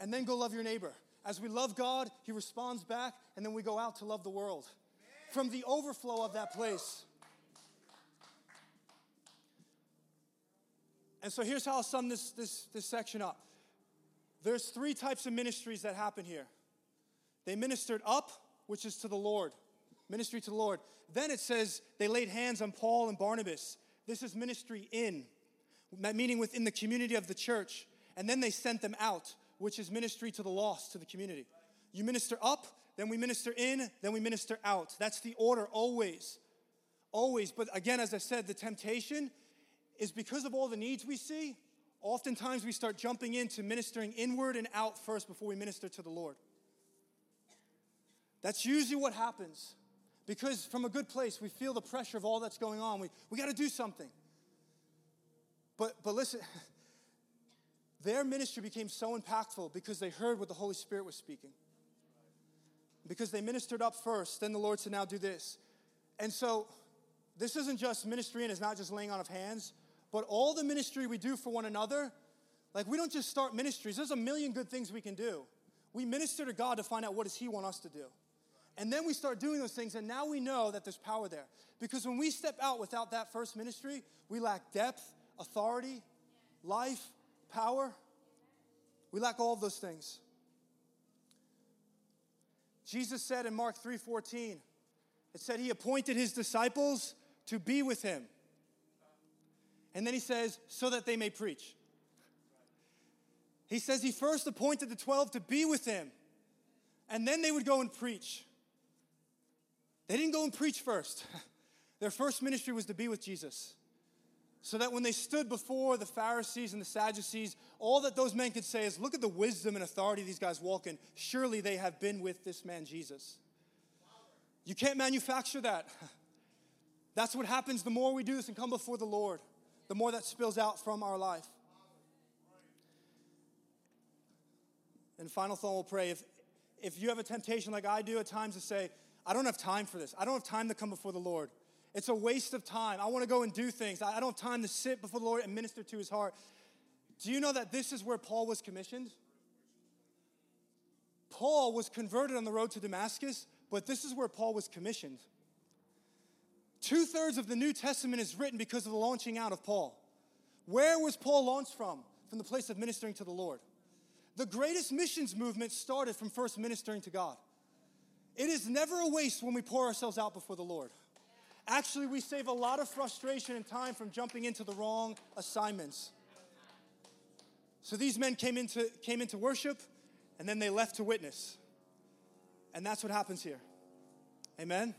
and then go love your neighbor. As we love God, He responds back, and then we go out to love the world from the overflow of that place. And so here's how I'll sum this, this, this section up. There's three types of ministries that happen here. They ministered up, which is to the Lord, ministry to the Lord. Then it says they laid hands on Paul and Barnabas. This is ministry in, meaning within the community of the church and then they sent them out, which is ministry to the lost, to the community. You minister up, then we minister in, then we minister out. That's the order always. Always. But again, as I said, the temptation is because of all the needs we see, oftentimes we start jumping into ministering inward and out first before we minister to the Lord. That's usually what happens. Because from a good place, we feel the pressure of all that's going on. We, we got to do something. But, but listen, Their ministry became so impactful because they heard what the Holy Spirit was speaking. Because they ministered up first, then the Lord said, Now do this. And so, this isn't just ministry and it's not just laying on of hands, but all the ministry we do for one another. Like, we don't just start ministries, there's a million good things we can do. We minister to God to find out what does He want us to do. And then we start doing those things, and now we know that there's power there. Because when we step out without that first ministry, we lack depth, authority, life, power. We lack all of those things. Jesus said in Mark 3:14, it said he appointed his disciples to be with him. And then he says, so that they may preach. He says he first appointed the 12 to be with him, and then they would go and preach. They didn't go and preach first. Their first ministry was to be with Jesus so that when they stood before the Pharisees and the Sadducees, all that those men could say is, Look at the wisdom and authority these guys walk in. Surely they have been with this man, Jesus. You can't manufacture that. That's what happens the more we do this and come before the Lord, the more that spills out from our life. And final thought, we'll pray. If, if you have a temptation like I do at times to say, I don't have time for this, I don't have time to come before the Lord. It's a waste of time. I want to go and do things. I don't have time to sit before the Lord and minister to his heart. Do you know that this is where Paul was commissioned? Paul was converted on the road to Damascus, but this is where Paul was commissioned. Two thirds of the New Testament is written because of the launching out of Paul. Where was Paul launched from? From the place of ministering to the Lord. The greatest missions movement started from first ministering to God. It is never a waste when we pour ourselves out before the Lord. Actually, we save a lot of frustration and time from jumping into the wrong assignments. So these men came into, came into worship and then they left to witness. And that's what happens here. Amen?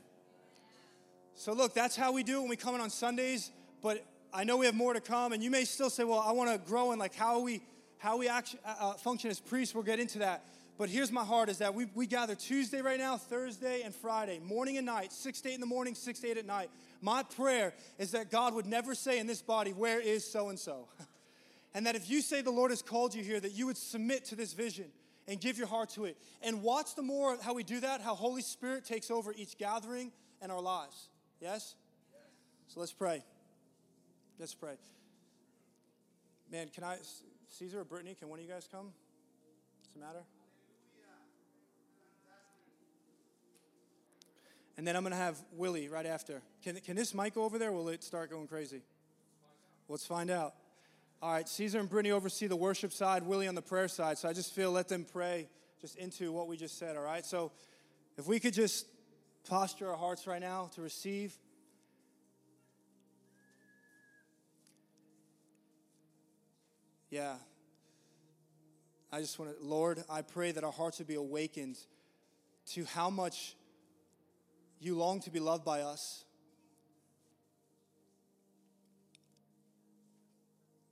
So, look, that's how we do it when we come in on Sundays, but I know we have more to come, and you may still say, well, I want to grow in like how we, how we actually uh, function as priests. We'll get into that. But here's my heart is that we, we gather Tuesday right now, Thursday, and Friday, morning and night, 6 to 8 in the morning, 6 to 8 at night. My prayer is that God would never say in this body, Where is so and so? And that if you say the Lord has called you here, that you would submit to this vision and give your heart to it. And watch the more how we do that, how Holy Spirit takes over each gathering and our lives. Yes? So let's pray. Let's pray. Man, can I, Caesar or Brittany, can one of you guys come? Does it matter? And then I'm going to have Willie right after. Can, can this mic go over there will it start going crazy? Let's find out. All right, Caesar and Brittany oversee the worship side, Willie on the prayer side. So I just feel let them pray just into what we just said, all right? So if we could just posture our hearts right now to receive. Yeah. I just want to, Lord, I pray that our hearts would be awakened to how much you long to be loved by us.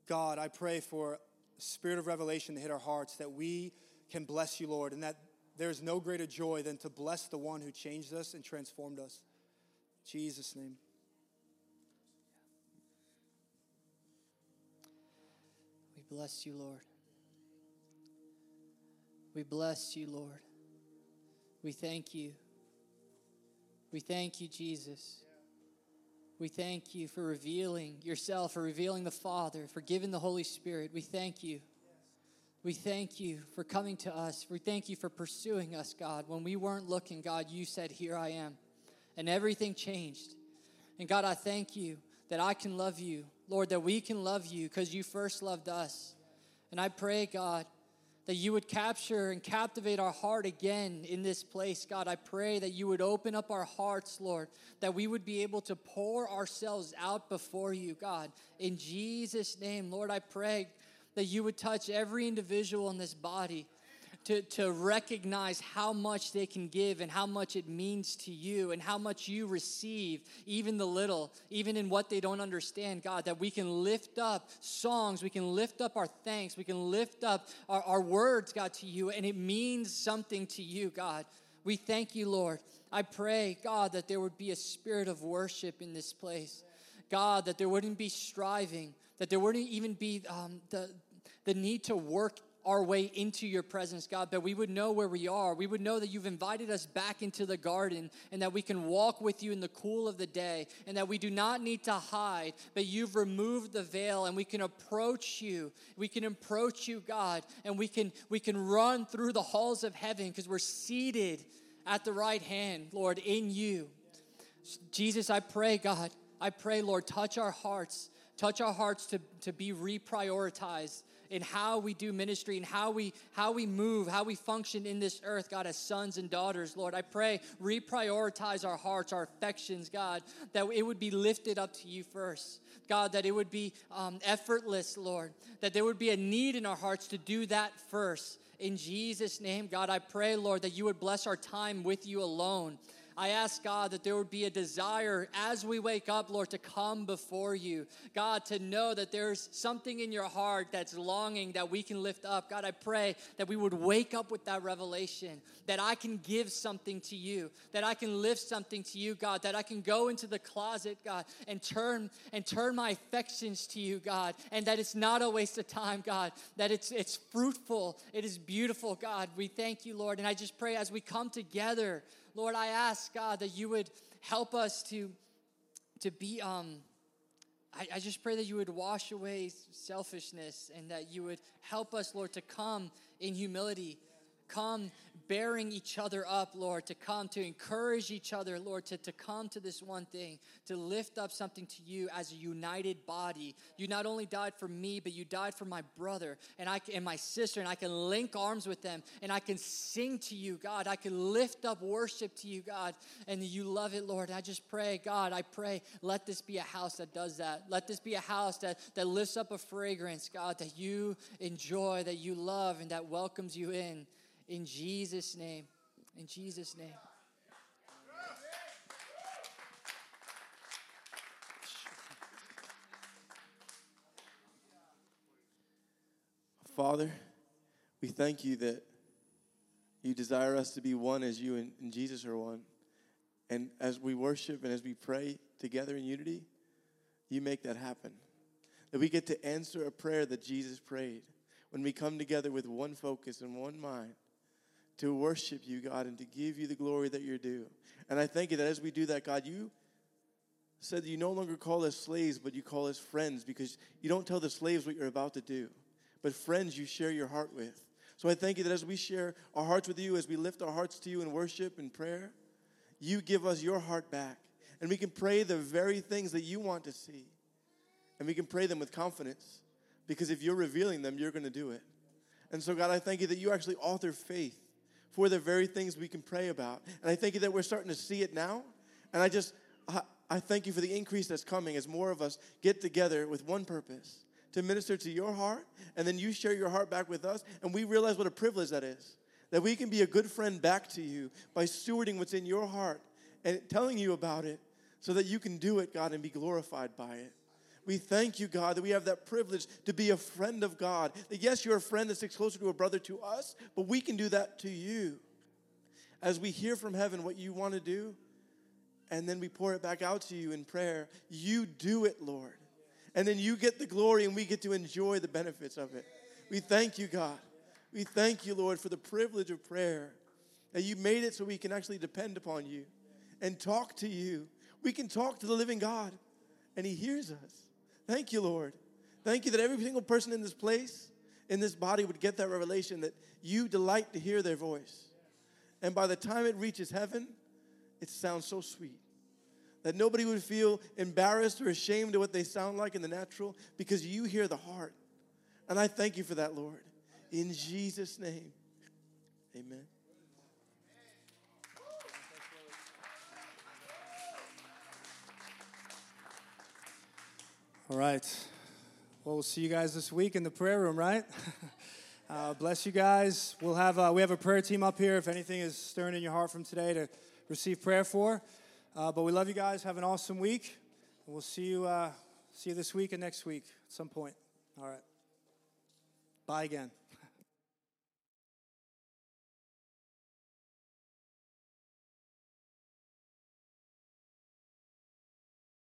God, I pray for spirit of revelation to hit our hearts that we can bless you, Lord, and that there's no greater joy than to bless the one who changed us and transformed us. In Jesus' name. We bless you, Lord. We bless you, Lord. We thank you. We thank you, Jesus. We thank you for revealing yourself, for revealing the Father, for giving the Holy Spirit. We thank you. We thank you for coming to us. We thank you for pursuing us, God. When we weren't looking, God, you said, Here I am. And everything changed. And God, I thank you that I can love you, Lord, that we can love you because you first loved us. And I pray, God, that you would capture and captivate our heart again in this place. God, I pray that you would open up our hearts, Lord, that we would be able to pour ourselves out before you, God. In Jesus' name, Lord, I pray that you would touch every individual in this body to, to recognize how much they can give and how much it means to you and how much you receive, even the little, even in what they don't understand, God, that we can lift up songs, we can lift up our thanks, we can lift up our, our words, God, to you, and it means something to you, God. We thank you, Lord. I pray, God, that there would be a spirit of worship in this place. God, that there wouldn't be striving, that there wouldn't even be um, the, the need to work our way into your presence, God, that we would know where we are. We would know that you've invited us back into the garden and that we can walk with you in the cool of the day and that we do not need to hide, but you've removed the veil and we can approach you. We can approach you, God, and we can we can run through the halls of heaven because we're seated at the right hand, Lord, in you. Jesus, I pray, God, I pray, Lord, touch our hearts. Touch our hearts to, to be reprioritized in how we do ministry and how we how we move, how we function in this earth, God, as sons and daughters, Lord. I pray reprioritize our hearts, our affections, God, that it would be lifted up to you first. God, that it would be um, effortless, Lord, that there would be a need in our hearts to do that first. In Jesus' name, God, I pray, Lord, that you would bless our time with you alone. I ask God that there would be a desire as we wake up, Lord, to come before you. God, to know that there's something in your heart that's longing that we can lift up. God, I pray that we would wake up with that revelation, that I can give something to you, that I can lift something to you, God, that I can go into the closet, God, and turn and turn my affections to you, God, and that it's not a waste of time, God, that it's it's fruitful, it is beautiful, God. We thank you, Lord. And I just pray as we come together Lord, I ask, God, that you would help us to, to be, um, I, I just pray that you would wash away selfishness and that you would help us, Lord, to come in humility, come bearing each other up, Lord, to come to encourage each other, Lord, to, to come to this one thing, to lift up something to you as a united body. You not only died for me, but you died for my brother and I and my sister, and I can link arms with them and I can sing to you, God. I can lift up worship to you, God, and you love it, Lord. I just pray, God, I pray, let this be a house that does that. Let this be a house that, that lifts up a fragrance, God, that you enjoy, that you love, and that welcomes you in. In Jesus' name, In Jesus' name. Father, we thank you that you desire us to be one as you and, Jesus are one. And as we worship and as we pray together in unity, you make that happen. That we get to answer a prayer that Jesus prayed when we come together with one focus and one mind to worship you, God, and to give you the glory that you're due. And I thank you that as we do that, God, you said that you no longer call us slaves, but you call us friends because you don't tell the slaves what you're about to do, but friends you share your heart with. So I thank you that as we share our hearts with you, as we lift our hearts to you in worship and prayer, you give us your heart back. And we can pray the very things that you want to see. And we can pray them with confidence because if you're revealing them, you're going to do it. And so, God, I thank you that you actually author faith for the very things we can pray about. And I thank you that we're starting to see it now. And I just, I, I thank you for the increase that's coming as more of us get together with one purpose to minister to your heart, and then you share your heart back with us, and we realize what a privilege that is. That we can be a good friend back to you by stewarding what's in your heart and telling you about it so that you can do it, God, and be glorified by it. We thank you, God, that we have that privilege to be a friend of God. That yes, you're a friend that sticks closer to a brother to us, but we can do that to you. As we hear from heaven what you want to do, and then we pour it back out to you in prayer, you do it, Lord. And then you get the glory and we get to enjoy the benefits of it. We thank you, God. We thank you, Lord, for the privilege of prayer. That you made it so we can actually depend upon you and talk to you. We can talk to the living God and He hears us. Thank you, Lord. Thank you that every single person in this place, in this body, would get that revelation that you delight to hear their voice. And by the time it reaches heaven, it sounds so sweet that nobody would feel embarrassed or ashamed of what they sound like in the natural because you hear the heart. And I thank you for that, Lord. In Jesus' name, amen. All right. Well, we'll see you guys this week in the prayer room, right? uh, bless you guys. We'll have uh, we have a prayer team up here. If anything is stirring in your heart from today to receive prayer for, uh, but we love you guys. Have an awesome week. We'll see you uh, see you this week and next week at some point. All right. Bye again.